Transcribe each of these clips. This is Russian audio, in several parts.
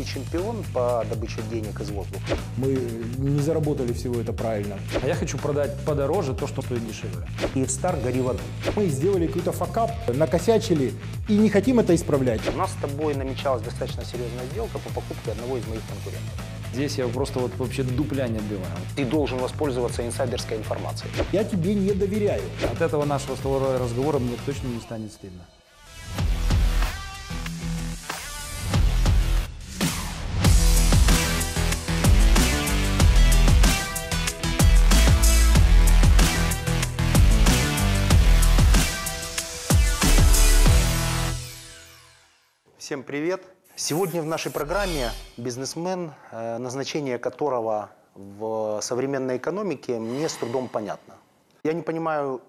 Ты чемпион по добыче денег из воздуха. Мы не заработали всего это правильно. А я хочу продать подороже то, что стоит дешевле. Гори в аду. Мы сделали какой-то факап, накосячили и не хотим это исправлять. У нас с тобой намечалась достаточно серьезная сделка по покупке одного из моих конкурентов. Здесь я просто вот вообще дупля не отбиваю. Ты должен воспользоваться инсайдерской информацией. Я тебе не доверяю. От этого нашего с разговора мне точно не станет стыдно. Всем привет! Сегодня в нашей программе бизнесмен, э, назначение которого в современной экономике мне с трудом понятно. Я не понимаю,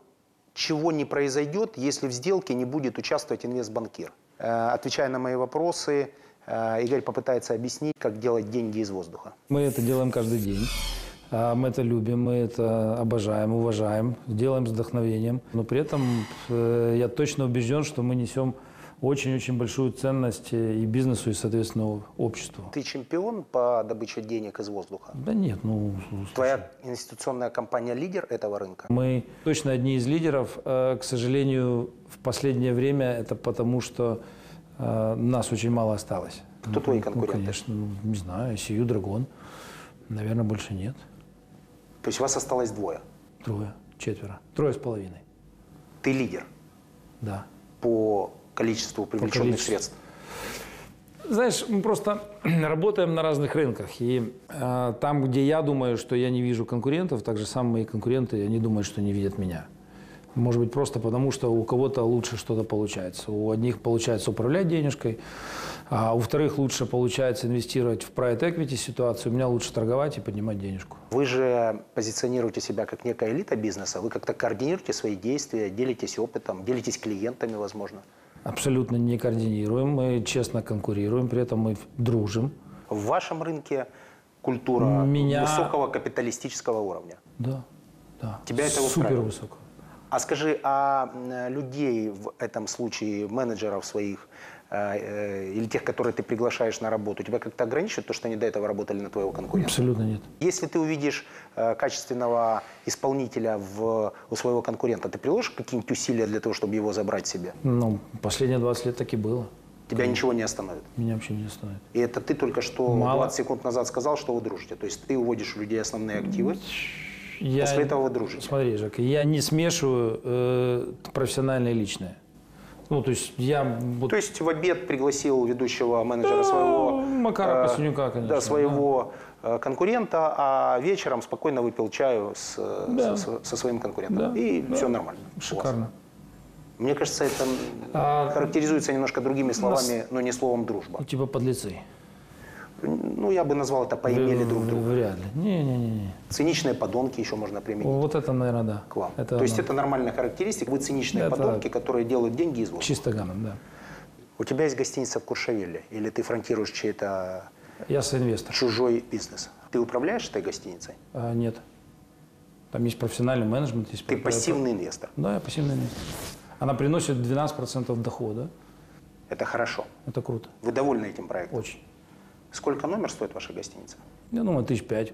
чего не произойдет, если в сделке не будет участвовать инвестбанкир. Э, Отвечая на мои вопросы, э, Игорь попытается объяснить, как делать деньги из воздуха. Мы это делаем каждый день. Мы это любим, мы это обожаем, уважаем, делаем с вдохновением. Но при этом я точно убежден, что мы несем очень-очень большую ценность э, и бизнесу, и, соответственно, обществу. Ты чемпион по добыче денег из воздуха. Да нет, ну... слушай, Твоя инвестиционная компания лидер этого рынка. Мы точно одни из лидеров. Э, К сожалению, в последнее время это потому, что э, нас очень мало осталось. Кто твои Ну, конкуренты? конечно, ну, не знаю, Сию Драгон. Наверное, больше нет. То есть вас осталось двое. Трое, четверо. Трое с половиной. Ты лидер Да. по количеству привлеченных количеству. средств. Знаешь, мы просто работаем на разных рынках. И э, там, где я думаю, что я не вижу конкурентов, так же самые мои конкуренты, они думают, что не видят меня. Может быть, просто потому, что у кого-то лучше что-то получается. У одних получается управлять денежкой, а у вторых лучше получается инвестировать в private equity ситуацию. У меня лучше торговать и поднимать денежку. Вы же позиционируете себя как некая элита бизнеса. Вы как-то координируете свои действия, делитесь опытом, делитесь клиентами, возможно. Абсолютно не координируем, мы честно конкурируем, при этом мы дружим. В вашем рынке культура Меня- высокого капиталистического уровня. Да, да. Тебя это Супер устраивает? высоко. А скажи, а людей в этом случае, менеджеров своих, или тех, которые ты приглашаешь на работу, тебя как-то ограничивает то, что они до этого работали на твоего конкурента? Абсолютно нет. Если ты увидишь э, качественного исполнителя в, у своего конкурента, ты приложишь какие-нибудь усилия для того, чтобы его забрать себе? Ну, последние 20 лет так и было. Тебя ничего не остановит. Меня вообще не остановит. И это ты только что Мало. 20 секунд назад сказал, что вы дружите. То есть ты уводишь у людей основные активы, Я, после этого вы дружите. Смотри, Жак, я не смешиваю э, профессиональное и личное. Ну, то есть я... вот- То есть в обед пригласил ведущего менеджера своего... Макара э, Пасенюка, конечно, Да, своего э, конкурента, а вечером спокойно выпил чаю с, э, Да. со, со своим конкурентом. Да, И да. все нормально. Шикарно. Мне кажется, это А- характеризуется немножко другими словами, но не словом дружба. Типа подлецы. Ну, я бы назвал это поимели друг друга. Вряд ли. Не-не-не. Циничные подонки еще можно применить Вот это, наверное, да. к вам. Это То есть оно. это нормальная характеристика. Вы циничные Это- подонки, которые делают деньги из воздуха. Чисто ганом, да. У тебя есть гостиница в Куршавеле, или ты фронтируешь чей-то Я соинвестор. чужой бизнес? Ты управляешь этой гостиницей? А, нет. Там есть профессиональный менеджмент. Есть Ты пассивный инвестор. Да, я пассивный инвестор. Она приносит 12% дохода. Это хорошо. Это круто. Вы довольны этим проектом? Очень. Сколько номер стоит ваша гостиница? Я думаю, тысяч пять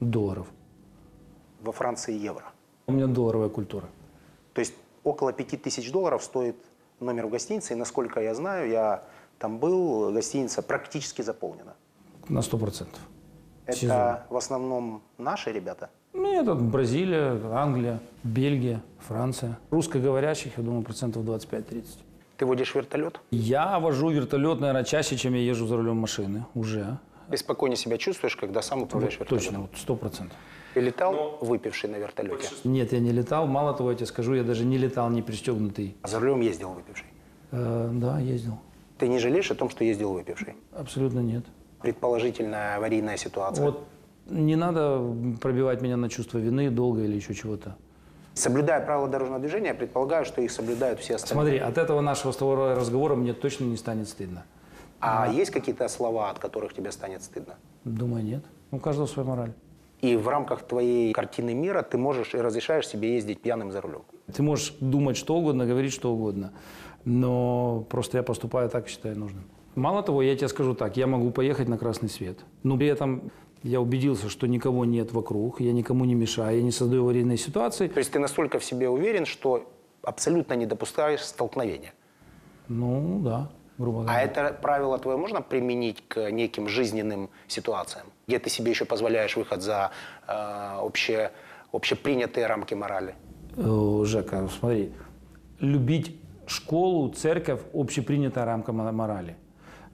долларов. Во Франции евро. У меня долларовая культура. То есть около 5000 долларов стоит номер в гостинице. И насколько я знаю, я там был, гостиница практически заполнена. На 100%. Это Сезон. в основном наши ребята. Ну, это Бразилия, Англия, Бельгия, Франция. Русскоговорящих, я думаю, процентов 25-30. Ты водишь вертолет? Я вожу вертолет, наверное, чаще, чем я езжу за рулем машины. Уже. Ты спокойнее себя чувствуешь, когда сам управляешь Вот вертолетом? точно, вот сто процентов. Ты летал выпивший на вертолете? Нет, я не летал. Мало того, я тебе скажу, я даже не летал не пристегнутый. А за рулем ездил выпивший? Э, да, ездил. Ты не жалеешь о том, что ездил выпивший? Абсолютно нет. Предположительная аварийная ситуация. Вот не надо пробивать меня на чувство вины, долга или еще чего-то. Соблюдая правила дорожного движения, я предполагаю, что их соблюдают все остальные. Смотри, от этого нашего с тобой разговора мне точно не станет стыдно. А есть какие-то слова, от которых тебе станет стыдно? Думаю, нет. У каждого своя мораль. И в рамках твоей картины мира ты можешь и разрешаешь себе ездить пьяным за рулем. Ты можешь думать что угодно, говорить что угодно. Но просто я поступаю так, считаю нужным. Мало того, я тебе скажу так, я могу поехать на красный свет, но при этом я убедился, что никого нет вокруг, я никому не мешаю, я не создаю аварийной ситуации. То есть ты настолько в себе уверен, что абсолютно не допускаешь столкновения. Ну, да, грубо А говоря. это правило твое можно применить к неким жизненным ситуациям, где ты себе еще позволяешь выход за э, обще, общепринятые рамки морали? Э, Жека, смотри, любить школу, церковь – общепринятая рамка мо- морали.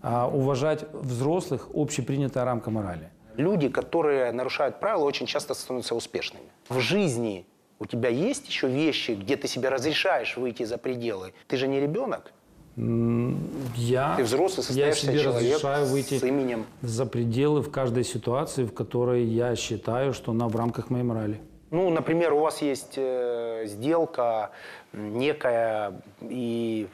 А уважать взрослых – общепринятая рамка морали. Люди, которые нарушают правила, очень часто становятся успешными. В жизни у тебя есть еще вещи, где ты себе разрешаешь выйти за пределы? Ты же не ребенок, Я, ты взрослый, я себе человек разрешаю выйти с именем. за пределы в каждой ситуации, в которой я считаю, что она в рамках моей морали. Ну, например, у вас есть э, сделка некая, и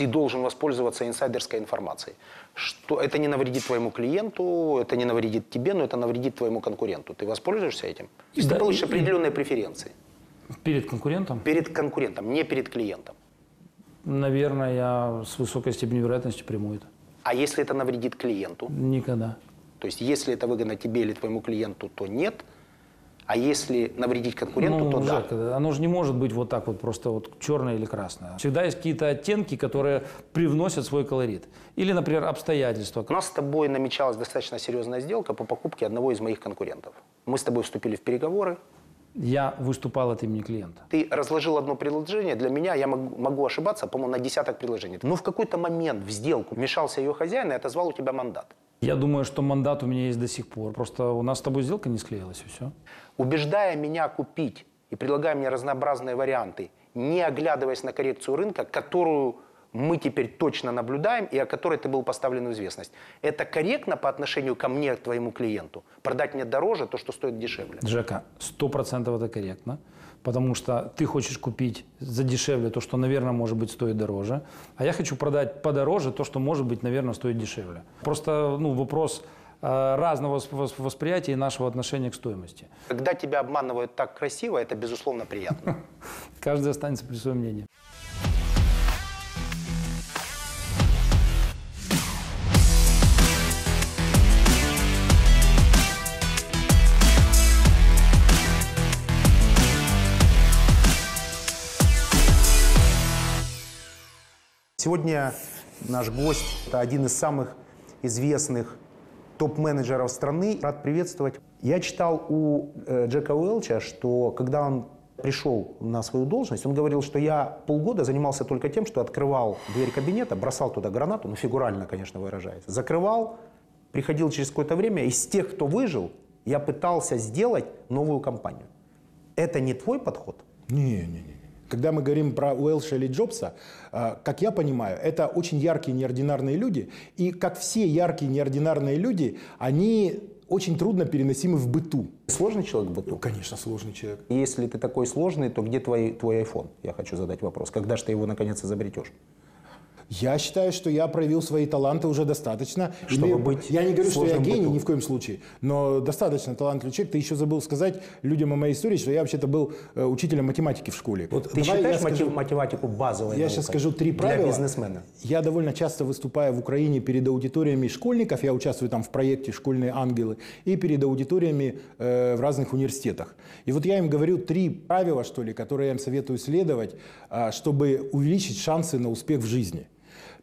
ты должен воспользоваться инсайдерской информацией. Что это не навредит твоему клиенту, это не навредит тебе, но это навредит твоему конкуренту. Ты воспользуешься этим? Есть Да, ты получишь и- определенные преференции Перед конкурентом, перед конкурентом, не перед клиентом. наверное, я с высокой степенью вероятности приму это. А если это навредит клиенту? Никогда. То есть если это выгодно тебе или твоему клиенту, то нет. А если навредить конкуренту, ну, то да. Жека, оно же не может быть вот так вот просто вот черное или красное. Всегда есть какие-то оттенки, которые привносят свой колорит. Или, например, обстоятельства. У нас с тобой намечалась достаточно серьезная сделка по покупке одного из моих конкурентов. Мы с тобой вступили в переговоры. Я выступал от имени клиента. Ты разложил одно предложение. Для меня, я могу, могу ошибаться, по-моему, на десяток предложений. Но в какой-то момент в сделку вмешался ее хозяин и отозвал у тебя мандат. Я думаю, что мандат у меня есть до сих пор. Просто у нас с тобой сделка не склеилась, и все. Убеждая меня купить и предлагая мне разнообразные варианты, не оглядываясь на коррекцию рынка, которую мы теперь точно наблюдаем и о которой ты был поставлен в известность. Это корректно по отношению ко мне, к твоему клиенту? Продать мне дороже то, что стоит дешевле? Джека, сто процентов это корректно. Потому что ты хочешь купить за дешевле то, что, наверное, может быть, стоит дороже. А я хочу продать подороже то, что, может быть, наверное, стоит дешевле. Просто ну, вопрос разного вос- вос- восприятия и нашего отношения к стоимости. Когда тебя обманывают так красиво, это, безусловно, приятно. Каждый останется при своем мнении. Сегодня наш гость – это один из самых известных топ-менеджеров страны. Рад приветствовать. Я читал у э, Джека Уэлча, что когда он пришел на свою должность, он говорил, что я полгода занимался только тем, что открывал дверь кабинета, бросал туда гранату, ну фигурально, конечно, выражаясь, закрывал, приходил через какое-то время, из тех, кто выжил, я пытался сделать новую компанию. Это не твой подход? Не, не, не. Когда мы говорим про Уэлша или Джобса, э, как я понимаю, это очень яркие неординарные люди. И как все яркие неординарные люди, они очень трудно переносимы в быту. Сложный человек в Ну, быту? конечно, сложный человек. Если ты такой сложный, то где твой, твой iPhone? Я хочу задать вопрос. Когда же ты его наконец изобретешь? Я считаю, что я проявил свои таланты уже достаточно. Чтобы Или- быть я не говорю, что я гений быту. ни в коем случае, но достаточно талантливый человек. Ты еще забыл сказать людям о моей истории, что я вообще-то был э, учителем математики в школе. Вот Ты давай считаешь я скажу- матем- математику базовой Я сейчас скажу три для правила. бизнесмена? Я довольно часто выступаю в Украине перед аудиториями школьников. Я участвую там в проекте «Школьные ангелы» и перед аудиториями э, в разных университетах. И вот я им говорю три правила, что ли, которые я им советую следовать, а, чтобы увеличить шансы на успех в жизни.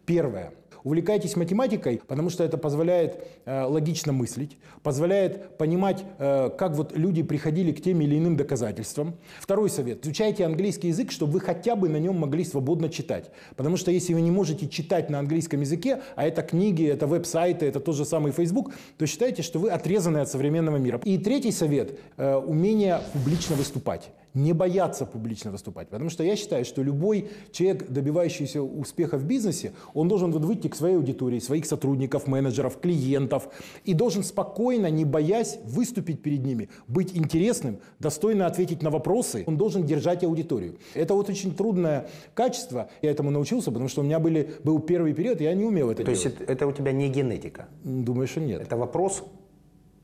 Первое. Увлекайтесь математикой, потому что это позволяет э, логично мыслить, позволяет понимать, э, как вот люди приходили к тем или иным доказательствам. Второй совет. Изучайте английский язык, чтобы вы хотя бы на нем могли свободно читать. Потому что если вы не можете читать на английском языке, а это книги, это веб-сайты, это тот же самый Facebook, то считайте, что вы отрезаны от современного мира. И третий совет. э, умение публично выступать не бояться публично выступать. Потому что я считаю, что любой человек, добивающийся успеха в бизнесе, он должен вот выйти к своей аудитории, своих сотрудников, менеджеров, клиентов, и должен спокойно, не боясь, выступить перед ними, быть интересным, достойно ответить на вопросы. Он должен держать аудиторию. Это вот очень трудное качество. Я этому научился, потому что у меня были, был первый период, я не умел это То делать. есть это, это у тебя не генетика? Думаю, что нет. Это вопрос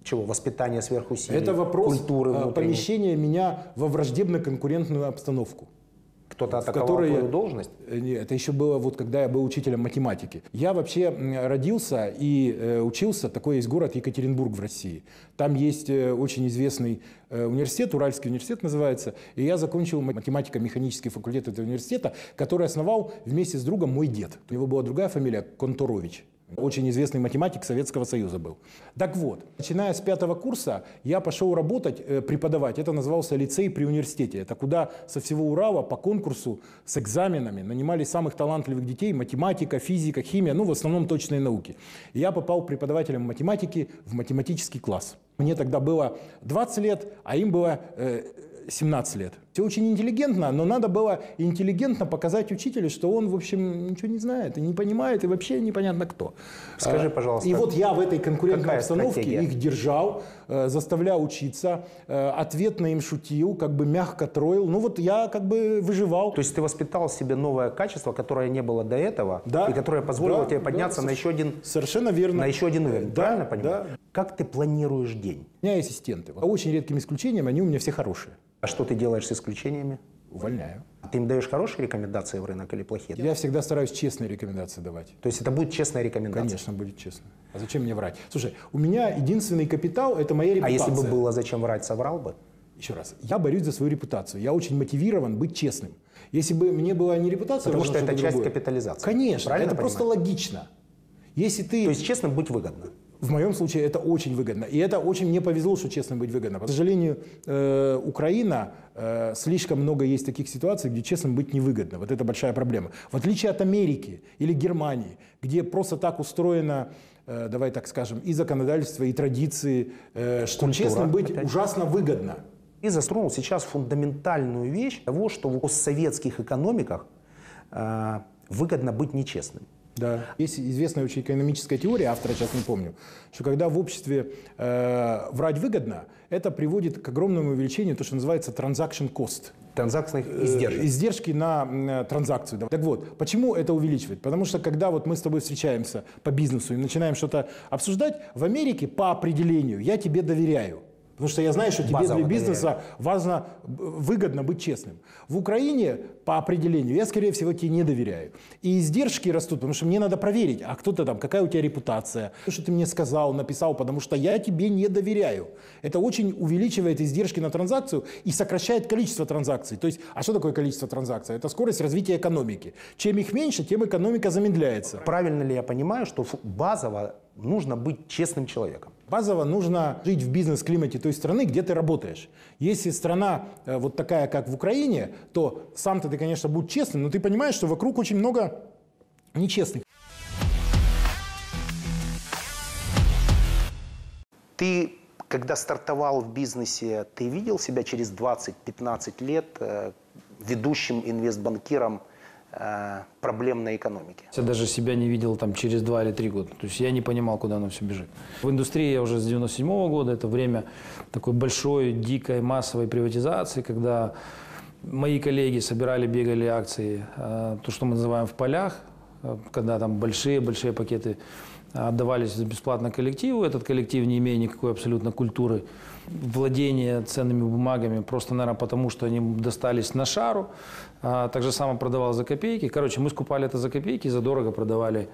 чего? Воспитания сверхусилий? Это вопрос культуры внутренней? помещения меня во враждебно-конкурентную обстановку. Кто-то атаковал которой твою должность? Э, Нет, это еще было вот когда я был учителем математики. Я вообще родился и э, учился, такой есть город Екатеринбург в России. Там есть э, очень известный э, университет, Уральский университет называется, и я закончил математико-механический факультет этого университета, который основал вместе с другом мой дед. У него была другая фамилия Конторович. Очень известный математик Советского Союза был. Так вот, начиная с пятого курса я пошел работать, э, преподавать. Это назывался лицей при университете. Это куда со всего Урала по конкурсу с экзаменами нанимали самых талантливых детей. Математика, физика, химия, ну в основном точные науки. Я попал преподавателем математики в математический класс. Мне тогда было 20 лет, а им было э, 17 лет. Все очень интеллигентно, но надо было интеллигентно показать учителю, что он, в общем, ничего не знает и не понимает, и вообще непонятно кто. Скажи, А, пожалуйста, И вот я в этой конкурентной обстановке стратегия? их держал, заставлял учиться, э, ответно им шутил, как бы мягко троил. Ну вот я как бы выживал. То есть ты воспитал в себе новое качество, которое не было до этого, Да. и которое позволило Да, тебе да, подняться на соверш- еще один, Совершенно верно. на еще один уровень. Да, Правильно понимаю? да. Как ты планируешь день? У меня ассистенты. По очень редким исключениям они у меня все хорошие. А что ты делаешь с исключениями? Увольняю. Ты им даешь хорошие рекомендации в рынок или плохие? Я всегда стараюсь честные рекомендации давать. То есть это будет честная рекомендация? Конечно, будет честно. А зачем мне врать? Слушай, у меня единственный капитал – это моя А репутация. если бы было зачем врать, соврал бы? Еще раз, я борюсь за свою репутацию. Я очень мотивирован быть честным. Если бы мне была не репутация, Потому что это часть другое. капитализации. Конечно, Правильно это я просто понимаю? логично. Если ты... То есть честным быть выгодно. В моем случае это очень выгодно. И это очень мне повезло, что честно быть выгодно. К сожалению, э, Украина, э, слишком много есть таких ситуаций, где честным быть невыгодно. Вот это большая проблема. В отличие от Америки или Германии, где просто так устроено, э, давай так скажем, и законодательство, и традиции, э, что Культура, честным быть опять. ужасно выгодно. И затронул сейчас фундаментальную вещь того, что в постсоветских экономиках э, выгодно быть нечестным. Да. Есть известная очень экономическая теория, автора сейчас не помню, что когда в обществе э, врать выгодно, это приводит к огромному увеличению то, что называется transaction cost. Транзакционных Э, издержек. Издержки на э, транзакцию. да. Так вот, почему это увеличивает? Потому что когда вот мы с тобой встречаемся по бизнесу и начинаем что-то обсуждать, в Америке по определению я тебе доверяю. Потому что я знаю, что тебе Базово для бизнеса важно, б- выгодно быть честным. В Украине по определению я, скорее всего, тебе не доверяю. И издержки растут, потому что мне надо проверить, а кто-то там, какая у тебя репутация, что ты мне сказал, написал, потому что я тебе не доверяю. Это очень увеличивает издержки на транзакцию и сокращает количество транзакций. То есть, а что такое количество транзакций? Это скорость развития экономики. Чем их меньше, тем экономика замедляется. Правильно ли я понимаю, что базово нужно быть честным человеком? Базово нужно жить в бизнес-климате той страны, где ты работаешь. Если страна э, вот такая, как в Украине, то сам-то ты, конечно, будь честным, но ты понимаешь, что вокруг очень много нечестных. Ты, когда стартовал в бизнесе, ты видел себя через 20-15 лет э, ведущим инвестбанкиром проблемной экономики? Я даже себя не видел там через два или три года. То есть я не понимал, куда оно все бежит. В индустрии я уже с 97 года. Это время такой большой, дикой, массовой приватизации, когда мои коллеги собирали, бегали акции, э, то, что мы называем в полях, э, когда там большие-большие пакеты отдавались бесплатно коллективу. Этот коллектив, не имея никакой абсолютно культуры владения ценными бумагами, просто, наверное, потому что они достались на шару. А, так же продавал за копейки. Короче, мы скупали это за копейки и задорого продавали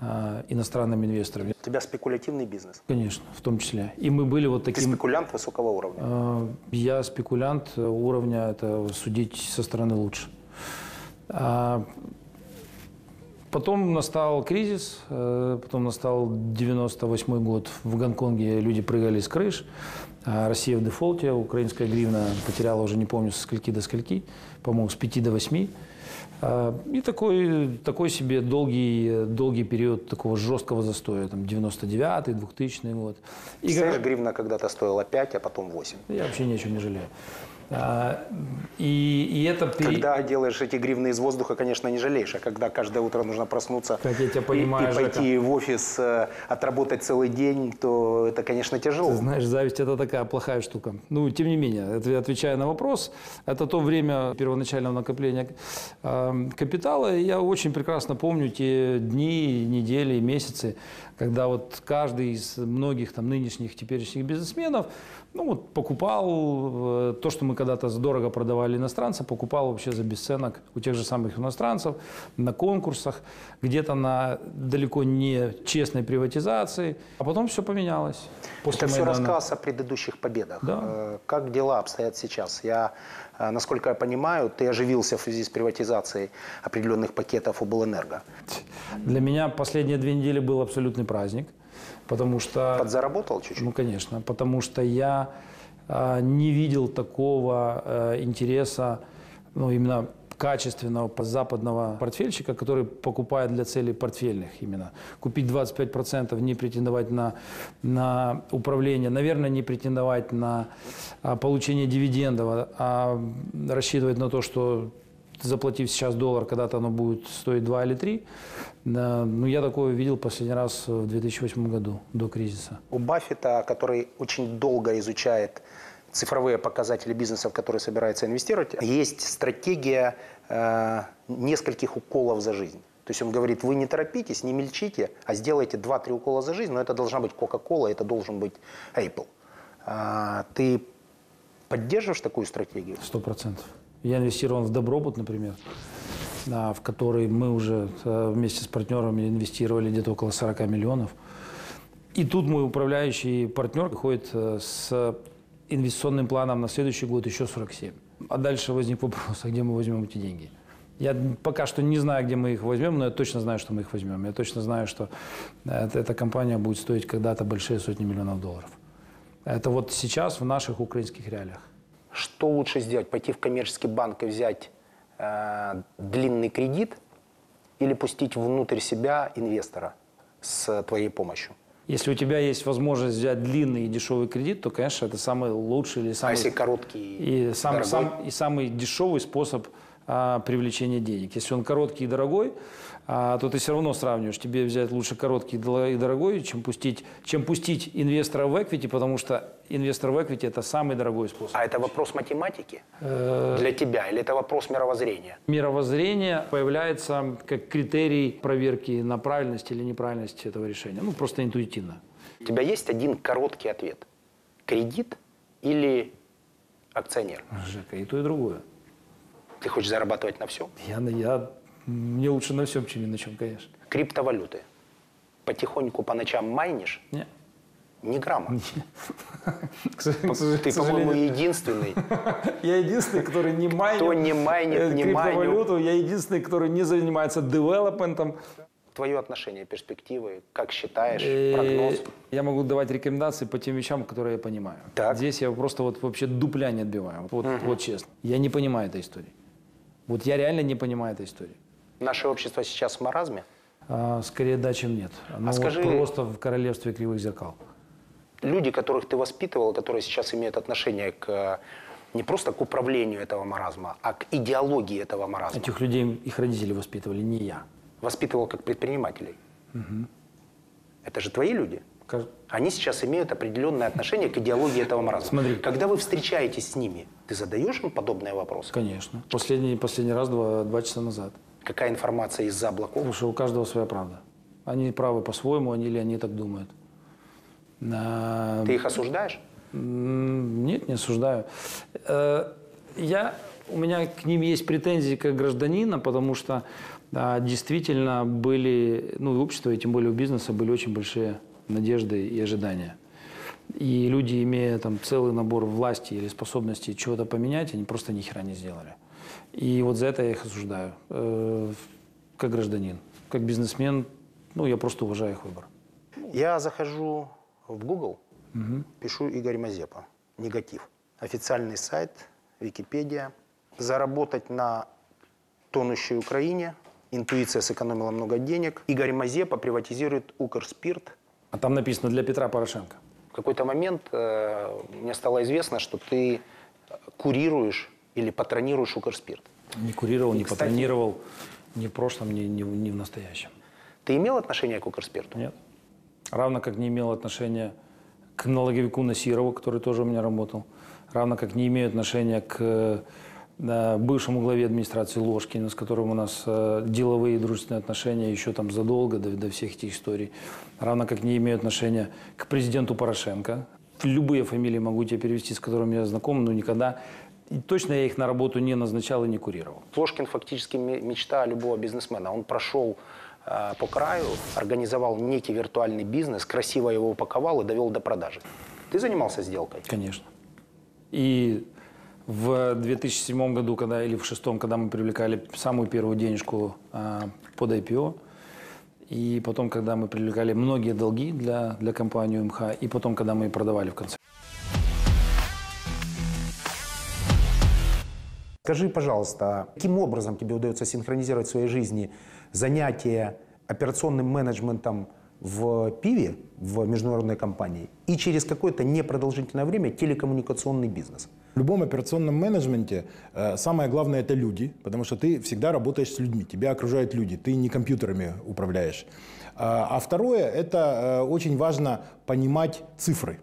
а, иностранным инвесторам. У тебя спекулятивный бизнес. Конечно, в том числе. И мы были вот Ты таким... спекулянт высокого уровня. Э, Я спекулянт уровня, это судить со стороны лучше. А, Потом настал кризис, э, потом настал 98 год. В Гонконге люди прыгали с крыш. А Россия в дефолте, украинская гривна потеряла уже не помню со скольки до скольки, по-моему, с 5 до 8. А, И такой, такой себе долгий, долгий период такого жесткого застоя, там 99-й, 2000 год. И Представляешь, гривна когда-то стоила 5, а потом 8. я вообще ничего не жалею. А, И, и это пере- Когда делаешь эти гривны из воздуха, конечно, не жалеешь. А когда каждое утро нужно проснуться Как я тебя и- понимаю, и, Жека. пойти в офис, э, отработать целый день, то это, конечно, тяжело. Ты знаешь, зависть это такая плохая штука. Ну, тем не менее, отв- отвечая на вопрос, это то время первоначального накопления э, капитала. И Я очень прекрасно помню те дни, недели, месяцы, когда вот каждый из многих там нынешних, теперешних бизнесменов, ну вот покупал э, то, что мы когда-то дорого продавали иностранцам, покупал вообще за бесценок у тех же самых иностранцев на конкурсах, где-то на далеко не честной приватизации, а потом все поменялось. Это все Майдана. рассказ о предыдущих победах. Да. Э, Как дела обстоят сейчас? Я, э, насколько я понимаю, ты оживился в связи с приватизацией определенных пакетов облэнерго. Для меня последние две недели был абсолютный праздник, потому что... Подзаработал чуть-чуть? Ну, конечно, потому что я а, не видел такого э, интереса, ну, именно качественного западного портфельщика, который покупает для целей портфельных именно. Купить 25%, не претендовать на, на управление, наверное, не претендовать на а, получение дивидендов, а, а рассчитывать на то, что заплатив сейчас доллар, когда-то оно будет стоить 2 или 3. Да, ну, я такое видел последний раз в 2008 году, до кризиса. У Баффета, который очень долго изучает цифровые показатели бизнеса, в которые собирается инвестировать, есть стратегия э, нескольких уколов за жизнь. То есть он говорит, вы не торопитесь, не мельчите, а сделайте 2-3 укола за жизнь, но это должна быть Coca-Cola, это должен быть Apple. А, ты поддерживаешь такую стратегию? Сто процентов. Я инвестировал в Добробут, например, в который мы уже э, вместе с партнерами инвестировали где-то около 40 миллионов. И тут мой управляющий партнер ходит э, с инвестиционным планом на следующий год еще 47. А дальше возник вопрос, а где мы возьмем эти деньги? Я пока что не знаю, где мы их возьмем, но я точно знаю, что мы их возьмем. Я точно знаю, что э, эта компания будет стоить когда-то большие сотни миллионов долларов. Это вот сейчас в наших украинских реалиях. Что лучше сделать? Пойти в коммерческий банк и взять э, длинный кредит или пустить внутрь себя инвестора с твоей помощью? Если у тебя есть возможность взять длинный и дешевый кредит, то, конечно, это самый лучший или А самый, если короткий и самый, сам- и самый дешевый способ а, привлечения денег. Если он короткий и дорогой, а, то ты все равно сравниваешь. Тебе взять лучше короткий и дорогой, чем пустить, чем пустить инвестора в equity, потому что инвестор в equity – это самый дорогой способ. А это вопрос математики Э, для тебя или это вопрос мировоззрения? Мировоззрение появляется как критерий проверки на правильность или неправильность этого решения. Ну, просто интуитивно. У тебя есть один короткий ответ. Кредит или акционер? Жека, и то, и другое. Ты хочешь зарабатывать на всем? Я, я, мне лучше на всем, чем ни на чем, конечно. Криптовалюты. Потихоньку по ночам майнишь? Не. Ни грамма. Ты, по-моему, единственный. я единственный, который не майнит, Кто не майнит, э, не майнил. криптовалюту. Я единственный, который не занимается девелопментом. Твое отношение, перспективы, как считаешь, Э, прогноз? Я могу давать рекомендации по тем вещам, которые я понимаю. Так. Здесь я просто вот вообще дупля не отбиваю. Вот, вот честно. Я не понимаю этой истории. Вот я реально не понимаю этой истории. Наше общество сейчас в маразме? А, скорее да, чем нет. Оно вот скажи- просто в королевстве кривых зеркал. Люди, которых ты воспитывал, которые сейчас имеют отношение к не просто к управлению этого маразма, а к идеологии этого маразма. Этих людей их родители воспитывали, не я. Воспитывал как предпринимателей. Это же твои люди. Они сейчас имеют определенное отношение к идеологии этого маразма. Смотри. Когда вы встречаетесь с ними, ты задаешь им подобные вопросы? Конечно. Последний, последний раз два, два часа назад. Какая информация из-за облаков? Потому что у каждого своя правда. Они правы по-своему, они или они так думают. А, Ты их осуждаешь? Нет, не осуждаю. Э, Я, у меня к ним есть претензии как гражданина, потому что а, действительно были, ну и общество, и тем более у бизнеса были очень большие надежды и ожидания. И люди, имея там целый набор власти или способностей чего-то поменять, они просто ни хера не сделали. И вот за это я их осуждаю. Э, Как гражданин. Как бизнесмен, ну, я просто уважаю их выбор. Я захожу в Google, пишу Игорь Мазепа. Негатив. Официальный сайт, Википедия. Заработать на тонущей Украине. Интуиция сэкономила много денег. Игорь Мазепа приватизирует Укрспирт. А там написано для Петра Порошенко. В какой-то момент э, мне стало известно, что ты курируешь или патронируешь Укрспирт. Не курировал, не кстати- патронировал ни в прошлом, ни, ни, в- ни в настоящем. Ты имел отношение к Укрспирту? Нет. Равно как не имел отношения к налоговику Насирову, который тоже у меня работал. Равно как не имею отношения к да, бывшему главе администрации Ложкину, с которым у нас э, деловые и дружественные отношения еще там задолго до, до всех этих историй. Равно как не имею отношения к президенту Порошенко. Любые фамилии могу тебе перевести, с которыми я знаком, но никогда и точно я их на работу не назначал и не курировал. Ложкин фактически ме- мечта любого бизнесмена. Он прошел э, по краю, организовал некий виртуальный бизнес, красиво его упаковал и довел до продажи. Ты занимался сделкой? Конечно. И в 2007 году, когда, или в 2006, когда мы привлекали самую первую денежку а, под IPO, и потом, когда мы привлекали многие долги для, для компании МХ, и потом, когда мы продавали в конце. Скажи, пожалуйста, каким образом тебе удается синхронизировать в своей жизни занятия операционным менеджментом в пиве, в международной компании, и через какое-то непродолжительное время телекоммуникационный бизнес? В любом операционном менеджменте э, самое главное это люди, потому что ты всегда работаешь с людьми, тебя окружают люди, ты не компьютерами управляешь. А а второе это э, очень важно понимать цифры.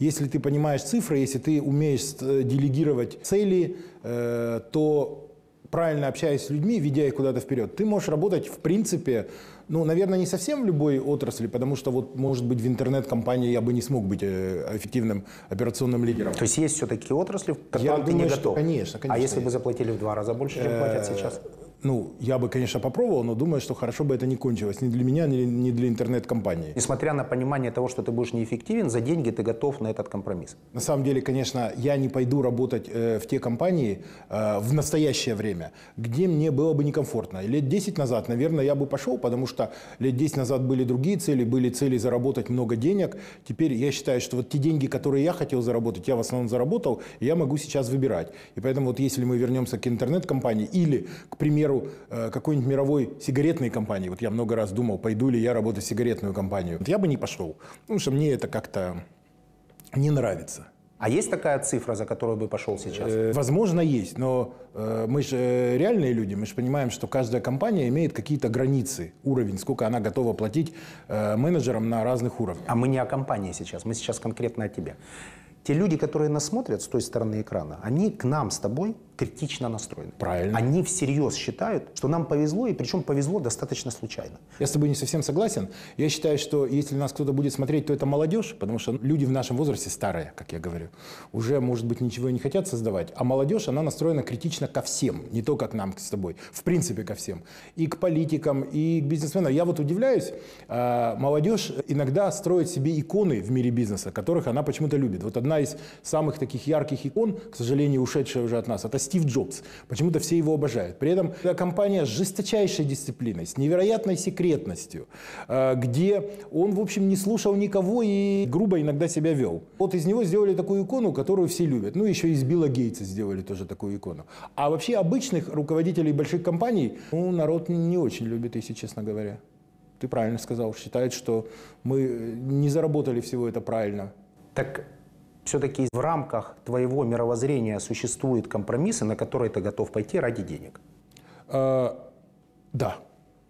Если ты понимаешь цифры, если ты умеешь э, делегировать цели, э, то правильно общаясь с людьми, ведя их куда-то вперед, ты можешь работать, в принципе, ну, наверное, не совсем в любой отрасли, потому что вот, может быть, в интернет-компании я бы не смог быть э, эффективным операционным лидером. То есть есть все-таки отрасли, к которым ты думаю, не что, готов? конечно, А конечно, если бы заплатили в два раза больше, чем платят сейчас? Ну, я бы, конечно, попробовал, но думаю, что хорошо бы это не кончилось ни для меня, ни, ни для интернет-компании. Несмотря на понимание того, что ты будешь неэффективен, за деньги ты готов на этот компромисс. На самом деле, конечно, я не пойду работать э, в те компании э, в настоящее время, где мне было бы некомфортно. Лет 10 назад, наверное, я бы пошел, потому что лет 10 назад были другие цели, были цели заработать много денег. Теперь я считаю, что вот те деньги, которые я хотел заработать, я в основном заработал, и я могу сейчас выбирать. И поэтому вот если мы вернемся к интернет-компании или, к примеру, э, какой-нибудь мировой сигаретной компании, вот я много раз думал, пойду ли я работать в сигаретную компанию, вот я бы не пошел, потому что мне это как-то не нравится. А есть такая цифра, за которую бы пошел сейчас? Э, Возможно, есть, но э, мы же реальные люди, мы же понимаем, что каждая компания имеет какие-то границы, уровень, сколько она готова платить менеджерам на разных уровнях. А мы не о компании сейчас, мы сейчас конкретно о тебе. Те люди, которые нас смотрят с той стороны экрана, они к нам с тобой критично настроены. Правильно. Они всерьез считают, что нам повезло, и причем повезло достаточно случайно. Я с тобой не совсем согласен. Я считаю, что если нас кто-то будет смотреть, то это молодежь, потому что люди в нашем возрасте старые, как я говорю, уже, может быть, ничего и не хотят создавать. А молодежь, она настроена критично ко всем, не только к нам с тобой, в принципе ко всем. И к политикам, и к бизнесменам. Я вот удивляюсь, а, молодежь иногда строит себе иконы в мире бизнеса, которых она почему-то любит. Вот одна из самых таких ярких икон, к сожалению, ушедшая уже от нас, это Стив Джобс. Почему-то все его обожают. При этом это компания с жесточайшей дисциплиной, с невероятной секретностью, э, где он, в общем, не слушал никого и грубо иногда себя вел. Вот из него сделали такую икону, которую все любят. Ну, еще из Билла Гейтса сделали тоже такую икону. А вообще обычных руководителей больших компаний, ну, народ не очень любит, если честно говоря. Ты правильно сказал, считает, что мы не заработали всего это правильно. Так все-таки в рамках твоего мировоззрения существуют компромиссы, на которые ты готов пойти ради денег. Э, да,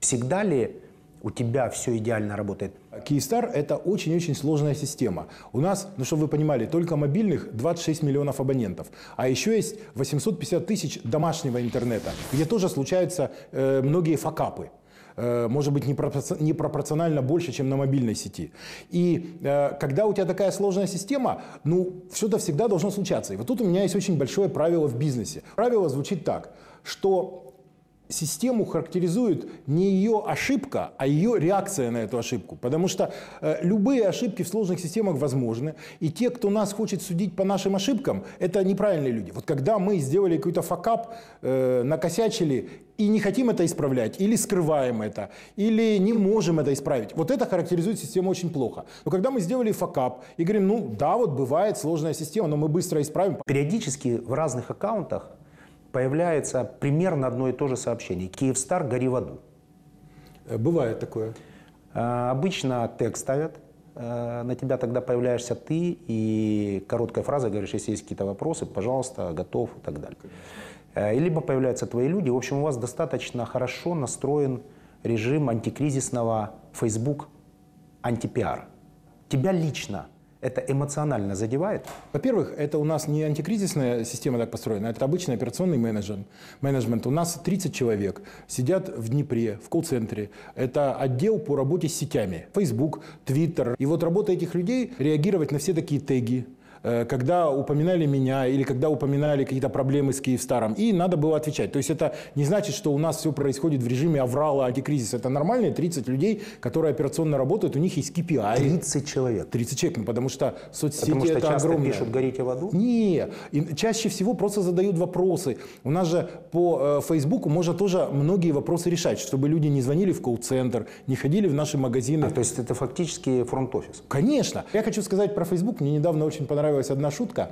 Всегда ли у тебя все идеально работает? Киевстар – это очень-очень сложная система. У нас, ну чтобы вы понимали, только мобильных 26 миллионов абонентов. А еще есть 850 тысяч домашнего интернета, где тоже случаются э, многие факапы. Э, может быть, непропорци- непропорционально больше, чем на мобильной сети. И э, когда у тебя такая сложная система, ну, что-то всегда должно случаться. И вот тут у меня есть очень большое правило в бизнесе. Правило звучит так, что систему характеризует не ее ошибка, а ее реакция на эту ошибку. Потому что э, любые ошибки в сложных системах возможны. И те, кто нас хочет судить по нашим ошибкам, это неправильные люди. Вот когда мы сделали какой-то факап, э, накосячили и не хотим это исправлять, или скрываем это, или не можем это исправить. Вот это характеризует систему очень плохо. Но когда мы сделали факап и говорим, ну да, вот бывает сложная система, но мы быстро исправим, Периодически в разных аккаунтах появляется примерно одно и то же сообщение. Киевстар, гори в аду. Э, бывает такое. А, Обычно текст ставят, э, на тебя тогда появляешься ты, и короткая фраза, говоришь, если есть какие-то вопросы, пожалуйста, готов и так далее. Э, И либо появляются твои люди. В общем, у вас достаточно хорошо настроен режим антикризисного Facebook антипиара. Тебя лично это эмоционально задевает? Во-первых, это у нас не антикризисная система так построена, это обычный операционный менеджмент. менеджмент. У нас 30 человек сидят в Днепре, в колл-центре. Это отдел по работе с сетями. Facebook, Twitter. И вот работа этих людей реагировать на все такие теги, когда упоминали меня или когда упоминали какие-то проблемы с Киевстаром. И надо было отвечать. То есть это не значит, что у нас все происходит в режиме аврала, антикризиса. Это нормальные 30 людей, которые операционно работают, у них есть KPI. 30 человек. 30 человек, ну, потому что соцсети Потому что это часто огромное. пишут «горите в аду»? Не, и чаще всего просто задают вопросы. У нас же по э, Фейсбуку можно тоже многие вопросы решать, чтобы люди не звонили в колл-центр, не ходили в наши магазины. А, то есть это фактически фронт-офис. Конечно. Я хочу сказать про Facebook. Мне недавно очень понравилась одна шутка,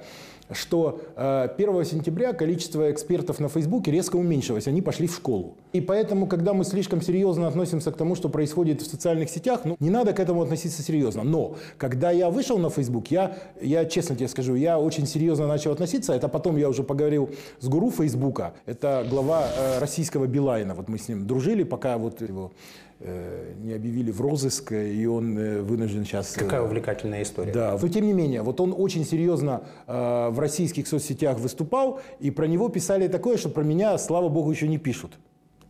что э, 1 сентября количество экспертов на Фейсбуке резко уменьшилось. Они пошли в школу. И поэтому, когда мы слишком серьезно относимся к тому, что происходит в социальных сетях, ну, не надо к этому относиться серьезно. Но когда я вышел на Facebook, я, я честно тебе скажу, я очень серьезно начал относиться. Это потом я уже поговорил с гуру Фейсбука. Это глава э, российского Билайна. Вот мы с ним дружили, пока вот его э, не объявили в розыск, и он э, вынужден сейчас... э, Какая увлекательная история. да, но тем не менее, вот он очень серьезно э, в российских соцсетях выступал, и про него писали такое, что про меня, слава богу, еще не пишут.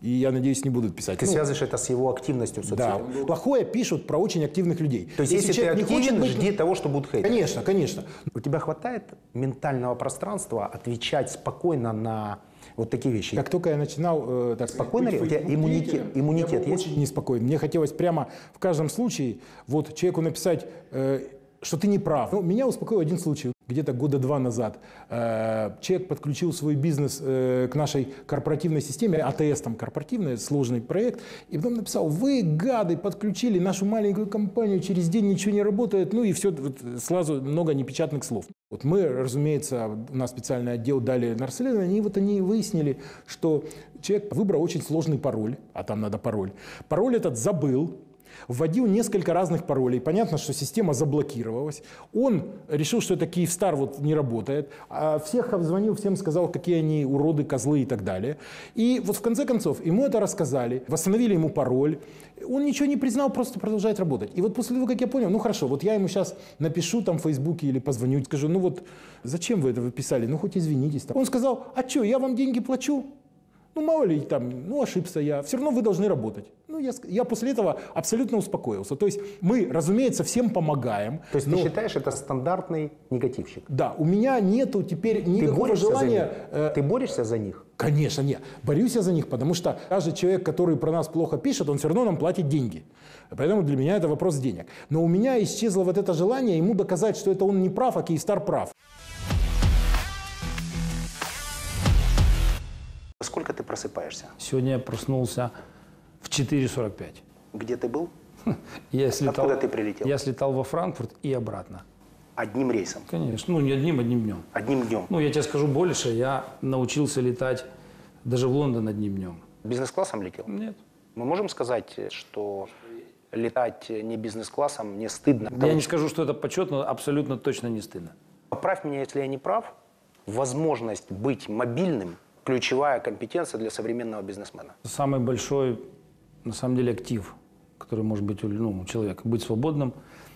И я надеюсь, не будут писать. Ты Ну, связываешь это с его активностью в да, соцсетях. плохое пишут про очень активных людей. То есть если, ты человек не хочет активен, быть- жди того, что будут хейтить. Конечно, конечно. У тебя хватает ментального пространства отвечать спокойно на вот такие вещи? Как только я начинал э, так Спокойно ли? У тебя иммунитет- иммунитет я был есть? очень неспокоен. Мне хотелось прямо в каждом случае вот человеку написать, э, что ты не прав. Ну, меня успокоил один случай. Где-то года два назад э, человек подключил свой бизнес э, к нашей корпоративной системе, АТС там корпоративный, сложный проект, и потом написал, вы, гады, подключили нашу маленькую компанию, через день ничего не работает, ну и все, вот, сразу много непечатных слов. Вот мы, разумеется, у нас специальный отдел дали на расследование, и вот они выяснили, что человек выбрал очень сложный пароль, а там надо пароль. Пароль этот забыл, вводил несколько разных паролей. Понятно, что система заблокировалась. Он решил, что это Киевстар вот не работает. А всех обзвонил, всем сказал, какие они уроды, козлы и так далее. И вот в конце концов ему это рассказали, восстановили ему пароль. Он ничего не признал, просто продолжает работать. И вот после того, как я понял, ну хорошо, вот я ему сейчас напишу там в Фейсбуке или позвоню, скажу, ну вот зачем вы это выписали, ну хоть извинитесь. Он сказал, а что, я вам деньги плачу? Ну, мало ли, там, ну, ошибся я. Все равно вы должны работать. Ну, я, я после этого абсолютно успокоился. То есть мы, разумеется, всем помогаем. То есть но- ты считаешь, это стандартный негативщик? Да, у меня нету теперь Ты никакого борешься желания... за них? э, Ты борешься за них? Конечно, нет. Борюсь я за них, потому что даже человек, который про нас плохо пишет, он все равно нам платит деньги. Поэтому для меня это вопрос денег. Но у меня исчезло вот это желание ему доказать, что это он не прав, а Киевстар прав. Сколько ты просыпаешься? Сегодня я проснулся в 4.45. Где ты был? Я слетал, Откуда ты прилетел? Я слетал во Франкфурт и обратно. Одним рейсом, Конечно. Ну, не одним, одним днем. одним днем. Ну, я тебе скажу больше, я научился летать даже в Лондон одним днем. Бизнес-классом летел? Нет. Мы можем сказать, что летать не бизнес-классом не стыдно? Я не скажу, что это почетно, абсолютно точно не стыдно. Поправь меня, если я не прав. Возможность быть мобильным – ключевая компетенция для современного бизнесмена. Самый большой, на самом деле, актив, который может быть у, ну, у человека. Быть свободным,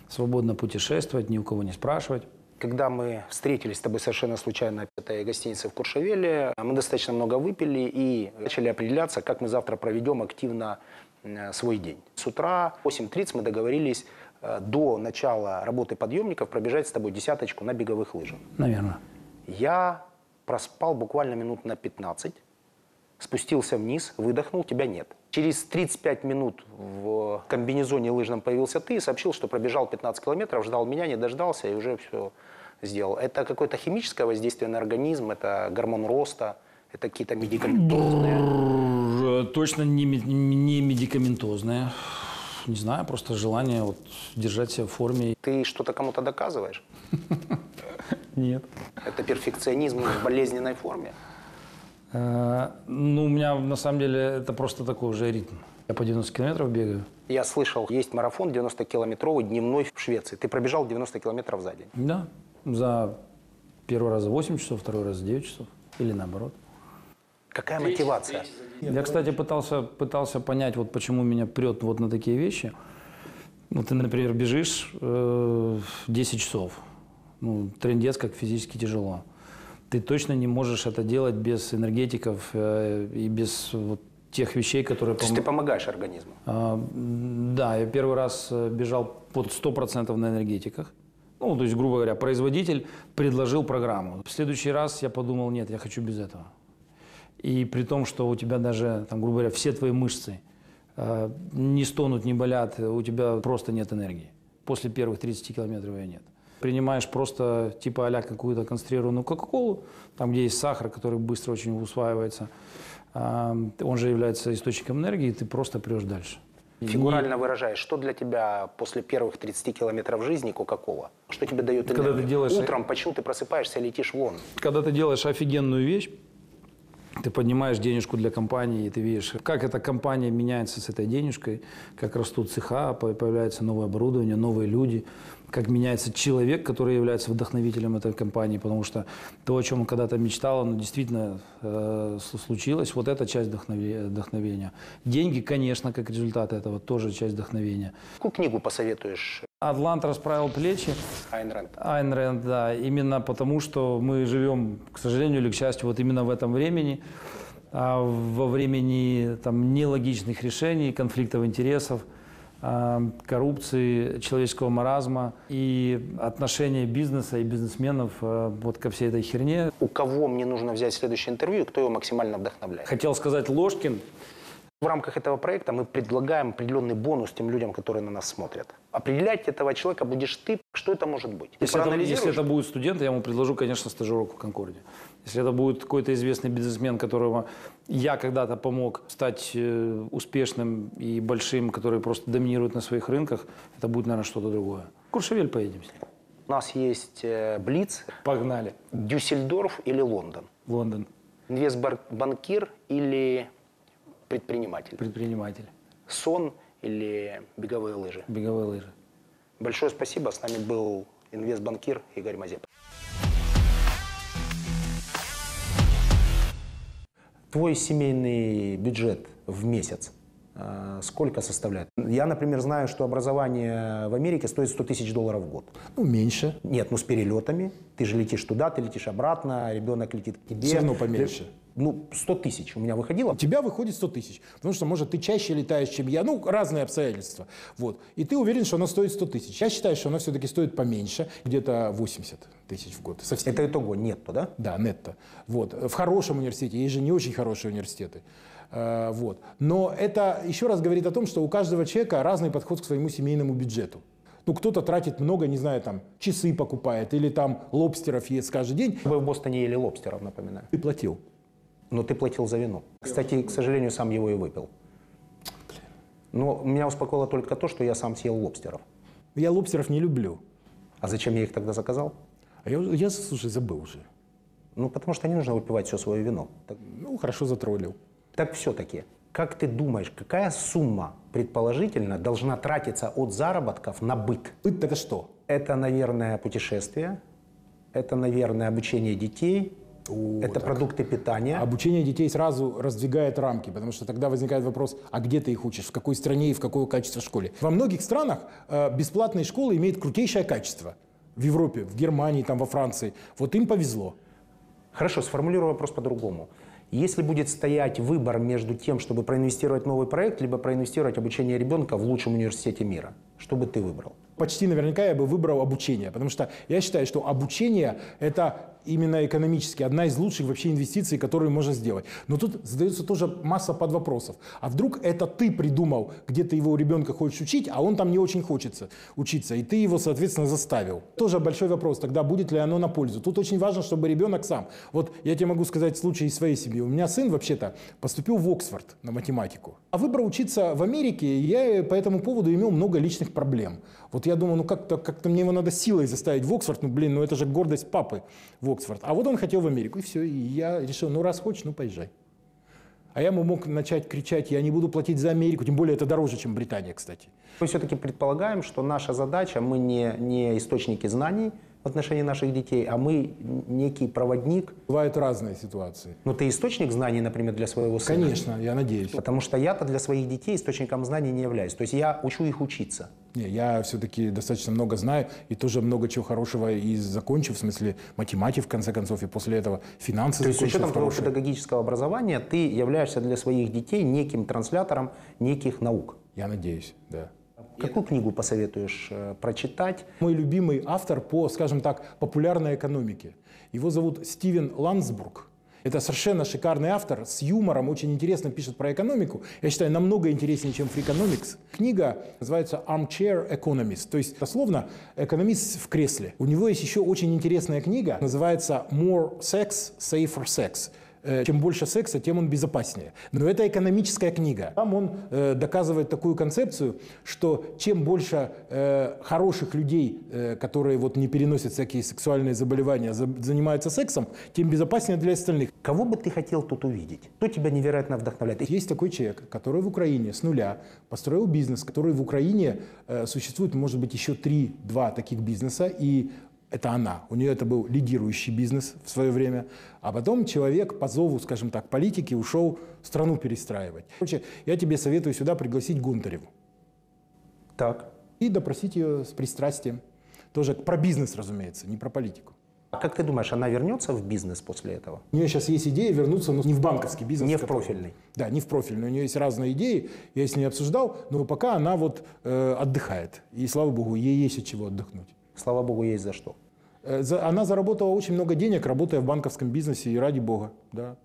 свободно путешествовать, ни у кого не спрашивать. Когда мы встретились с тобой совершенно случайно в этой гостинице в Куршевеле, мы достаточно много выпили и начали определяться, как мы завтра проведем активно свой день. С утра в 8.30 мы договорились э, до начала работы подъемников пробежать с тобой десяточку на беговых лыжах. Наверное. Я проспал буквально минут на 15, спустился вниз, выдохнул, тебя нет. Через 35 минут в комбинезоне лыжном появился ты и сообщил, что пробежал 15 километров, ждал меня, не дождался и уже все сделал. Это какое-то химическое воздействие на организм, это гормон роста, это какие-то медикаментозные. Точно не, не медикаментозное. Не знаю, просто желание вот держать себя в форме. Ты что-то кому-то доказываешь? Нет. Это перфекционизм в болезненной форме. Э, Ну, у меня на самом деле это просто такой уже ритм. Я по 90 километров бегаю. Я слышал, есть марафон 90-километровый дневной в Швеции. Ты пробежал 90 километров за день. Да. За первый раз за 8 часов, второй раз за 9 часов. Или наоборот. Какая мотивация? Я, кстати, пытался, пытался понять, вот почему меня прет вот на такие вещи. Ну, ты, например, бежишь э, 10 часов. Ну, трендец как физически тяжело. Ты точно не можешь это делать без энергетиков э, и без вот, тех вещей, которые... То есть ты пом- помогаешь организму. А, да, я первый раз э, бежал под 100% на энергетиках. Ну, то есть, грубо говоря, производитель предложил программу. В следующий раз я подумал, нет, я хочу без этого. И при том, что у тебя даже, там, грубо говоря, все твои мышцы э, не стонут, не болят, у тебя просто нет энергии. После первых 30 километров ее нет. Принимаешь просто типа а какую-то концентрированную кока-колу, там, где есть сахар, который быстро очень усваивается, он же является источником энергии, и ты просто прешь дальше. Фигурально выражаясь, что для тебя после первых 30 километров жизни Кока-Кола? Что тебе дает Когда ты делаешь- Утром почему ты просыпаешься и летишь вон? Когда ты делаешь офигенную вещь, ты поднимаешь денежку для компании, и ты видишь, как эта компания меняется с этой денежкой, как растут цеха, по- появляется новое оборудование, новые люди, как меняется человек, который является вдохновителем этой компании, потому что то, о чем он когда-то мечтал, оно действительно э, случилось. Вот это часть вдохнове- вдохновения. Деньги, конечно, как результат этого, тоже часть вдохновения. Какую книгу посоветуешь, Атлант расправил плечи. Айн Рэнд? Айн Рэнд, да, именно потому, что мы живем, к сожалению или к счастью, вот именно в этом времени, а, во времени там, нелогичных решений, конфликтов интересов, коррупции, человеческого маразма и отношения бизнеса и бизнесменов а, вот ко всей этой херне. У кого мне нужно взять следующее интервью и кто его максимально вдохновляет? Хотел сказать Ложкин, В рамках этого проекта мы предлагаем определенный бонус тем людям, которые на нас смотрят. Определять этого человека будешь ты. Что это может быть? Если это, если это будет студент, я ему предложу, конечно, стажировку в Конкорде. Если это будет какой-то известный бизнесмен, которого я когда-то помог стать э, успешным и большим, который просто доминирует на своих рынках, это будет, наверное, что-то другое. Куршевель поедем с ним. У нас есть э, Блиц, Погнали. Дюссельдорф или Лондон. Лондон. Инвестбанкир или предприниматель. Предприниматель. Сон или беговые лыжи. Беговые лыжи. Большое спасибо. С нами был инвестбанкир Игорь Мазепа. Твой семейный бюджет в месяц э, сколько составляет? Я, например, знаю, что образование в Америке стоит 100 тысяч долларов в год. Ну, меньше. Нет, ну с перелетами. Ты же летишь туда, ты летишь обратно, ребенок летит к тебе. Всё равно поменьше. Ну, 100 тысяч у меня выходило. У тебя выходит 100 тысяч. Потому что, может, ты чаще летаешь, чем я. Ну, разные обстоятельства. Вот. И ты уверен, что оно стоит 100 тысяч. Я считаю, что оно все-таки стоит поменьше. Где-то 80 тысяч в год. Совсем. Это итого нетто, да? Да, нетто. Вот. В хорошем университете, есть же не очень хорошие университеты. Э, Вот. Но это еще раз говорит о том, что у каждого человека разный подход к своему семейному бюджету. Ну, кто-то тратит много, не знаю, там, часы покупает или там лобстеров ест каждый день. Вы в Бостоне ели лобстеров, напоминаю. Ты платил. Но ты платил за вино. Кстати, к сожалению, сам его и выпил. Но меня успокоило только то, что я сам съел лобстеров. Я лобстеров не люблю. А зачем я их тогда заказал? А я, я, слушай, забыл уже. Ну, потому что не нужно выпивать все свое вино. Так, Ну, хорошо затроллил. так все-таки, как ты думаешь, какая сумма, предположительно, должна тратиться от заработков на быт? Быт это что? Это, наверное, путешествие, это, наверное, обучение детей, это продукты питания. Обучение детей сразу раздвигает рамки, потому что тогда возникает вопрос, а где ты их учишь, в какой стране и в какое качество школе. Во многих странах э, бесплатные школы имеют крутейшее качество. В Европе, в Германии, там, во Франции. Вот им повезло. Хорошо, сформулирую вопрос по-другому. Если будет стоять выбор между тем, чтобы проинвестировать новый проект, либо проинвестировать обучение ребенка в лучшем университете мира, что бы ты выбрал? Почти наверняка я бы выбрал обучение, потому что я считаю, что обучение – это именно экономически одна из лучших вообще инвестиций, которые можно сделать. Но тут задается тоже масса подвопросов. А вдруг это ты придумал, где ты его ребенка хочешь учить, а он там не очень хочется учиться, и ты его, соответственно, заставил. Тоже большой вопрос, тогда будет ли оно на пользу. Тут очень важно, чтобы ребенок сам. Вот я тебе могу сказать случай из своей семьи. У меня сын вообще-то поступил в Оксфорд на математику. А выбрал учиться в Америке, я по этому поводу имел много личных проблем. Вот я думал, ну как-то как мне его надо силой заставить в Оксфорд, ну блин, ну это же гордость папы в Оксфорд. А вот он хотел в Америку, и все. И я решил, ну раз хочешь, ну поезжай. А я ему мог начать кричать, я не буду платить за Америку, тем более это дороже, чем Британия, кстати. Мы все-таки предполагаем, что наша задача, мы не, не источники знаний в отношении наших детей, а мы некий проводник. Бывают разные ситуации. Ну, ты источник знаний, например, для своего сына? Конечно, я надеюсь. Потому что я-то для своих детей источником знаний не являюсь. То есть я учу их учиться. Не, я все-таки достаточно много знаю и тоже много чего хорошего и закончу, в смысле математик в конце концов, и после этого финансы То есть с закончил учетом твоего педагогического образования ты являешься для своих детей неким транслятором неких наук. Я надеюсь, да. Какую книгу посоветуешь э, прочитать? Мой любимый автор по, скажем так, популярной экономике. Его зовут Стивен Ландсбург. Это совершенно шикарный автор, с юмором, очень интересно пишет про экономику. Я считаю, намного интереснее, чем Freakonomics. Книга называется Armchair Economist, то есть дословно экономист в кресле. У него есть еще очень интересная книга, называется More Sex, Safer Sex. Э, Чем больше секса, тем он безопаснее. Но это экономическая книга. Там он э, доказывает такую концепцию, что чем больше э, хороших людей, которые вот не переносят всякие сексуальные заболевания, за- занимаются сексом, тем безопаснее для остальных. Кого бы ты хотел тут увидеть? Кто тебя невероятно вдохновляет? Есть такой человек, который в Украине с нуля построил бизнес, который в Украине существует, может быть, еще три-два таких бизнеса, и это она. У нее это был лидирующий бизнес в свое время. А потом человек по зову, скажем так, политики ушел страну перестраивать. Короче, я тебе советую сюда пригласить Гунтареву Так. и допросить ее с пристрастием. Тоже про бизнес, разумеется, не про политику. А как ты думаешь, она вернется в бизнес после этого? У нее сейчас есть идея вернуться, но не в банковский бизнес. Не в профильный. Да, не в профильный. У нее есть разные идеи, я с ней обсуждал, но пока она вот э, отдыхает. И слава богу, ей есть от чего отдохнуть. Слава богу, есть за что. Э, она заработала очень много денег, работая в банковском бизнесе, и ради бога, да.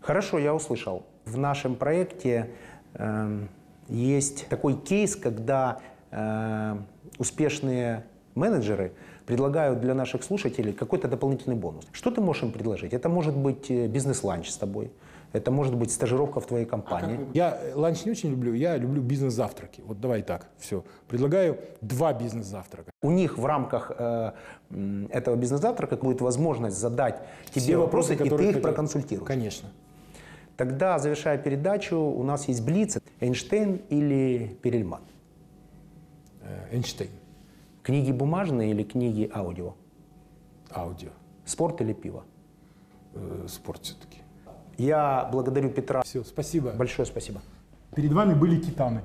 Хорошо, я услышал. В нашем проекте эм, есть такой кейс, когда э, успешные менеджеры предлагают для наших слушателей какой-то дополнительный бонус. Что ты можешь им предложить? Это может быть э, бизнес-ланч с тобой, это может быть стажировка в твоей компании. Я э, ланч не очень люблю, я люблю бизнес-завтраки. Вот давай так, все. Предлагаю два бизнес-завтрака. У них в рамках э, этого бизнес-завтрака будет возможность задать тебе Все вопросы, и ты их хотят. проконсультируешь. Конечно. Тогда, завершая передачу, у нас есть Блиц, Эйнштейн или Перельман. Э, Эйнштейн. Книги бумажные или книги аудио? Аудио. Спорт или пиво? Э, спорт все-таки. Я благодарю Петра. Все, спасибо. Большое спасибо. Перед вами были титаны.